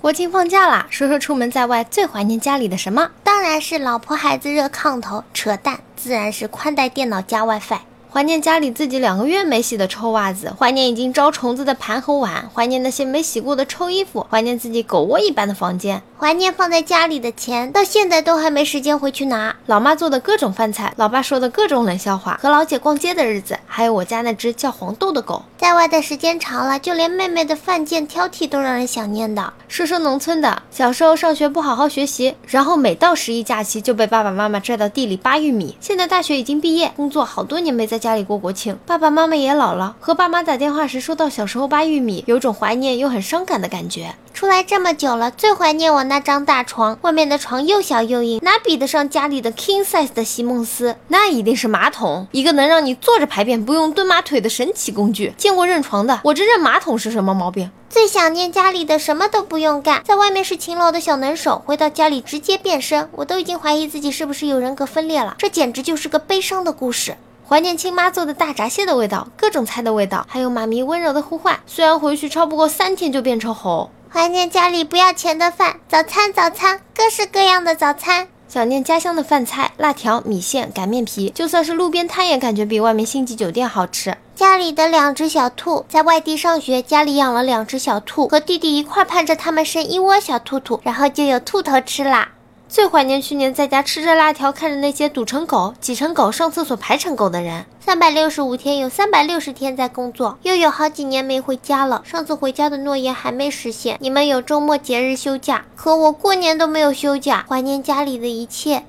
国庆放假啦，说说出门在外最怀念家里的什么？当然是老婆孩子热炕头，扯淡，自然是宽带电脑加 WiFi。怀念家里自己两个月没洗的臭袜子，怀念已经招虫子的盘和碗，怀念那些没洗过的臭衣服，怀念自己狗窝一般的房间，怀念放在家里的钱，到现在都还没时间回去拿。老妈做的各种饭菜，老爸说的各种冷笑话，和老姐逛街的日子，还有我家那只叫黄豆的狗。在外的时间长了，就连妹妹的犯贱挑剔都让人想念的。说说农村的，小时候上学不好好学习，然后每到十一假期就被爸爸妈妈拽到地里扒玉米。现在大学已经毕业，工作好多年没在家里过国庆。爸爸妈妈也老了，和爸妈打电话时说到小时候扒玉米，有种怀念又很伤感的感觉。出来这么久了，最怀念我那张大床，外面的床又小又硬，哪比得上家里的 king size 的席梦思？那一定是马桶，一个能让你坐着排便不用蹲马腿的神奇工具。见过认床的，我这认马桶是什么毛病？最想念家里的什么都不用干，在外面是勤劳的小能手，回到家里直接变身，我都已经怀疑自己是不是有人格分裂了。这简直就是个悲伤的故事。怀念亲妈做的大闸蟹的味道，各种菜的味道，还有妈咪温柔的呼唤。虽然回去超不过三天就变成猴。怀念家里不要钱的饭，早餐早餐，各式各样的早餐。想念家乡的饭菜，辣条、米线、擀面皮，就算是路边摊也感觉比外面星级酒店好吃。家里的两只小兔在外地上学，家里养了两只小兔，和弟弟一块盼着他们生一窝小兔兔，然后就有兔头吃啦。最怀念去年在家吃着辣条，看着那些堵成狗、挤成狗、上厕所排成狗的人。三百六十五天有三百六十天在工作，又有好几年没回家了。上次回家的诺言还没实现。你们有周末节日休假，可我过年都没有休假。怀念家里的一切。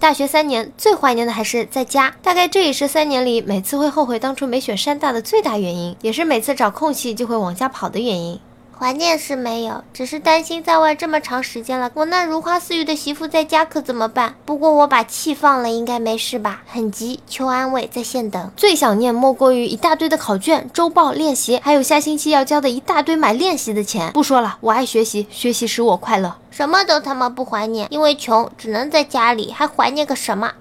大学三年最怀念的还是在家，大概这也是三年里每次会后悔当初没选山大的最大原因，也是每次找空隙就会往家跑的原因。怀念是没有，只是担心在外这么长时间了，我那如花似玉的媳妇在家可怎么办？不过我把气放了，应该没事吧？很急，求安慰，在线等。最想念莫过于一大堆的考卷、周报、练习，还有下星期要交的一大堆买练习的钱。不说了，我爱学习，学习使我快乐。什么都他妈不怀念，因为穷，只能在家里，还怀念个什么？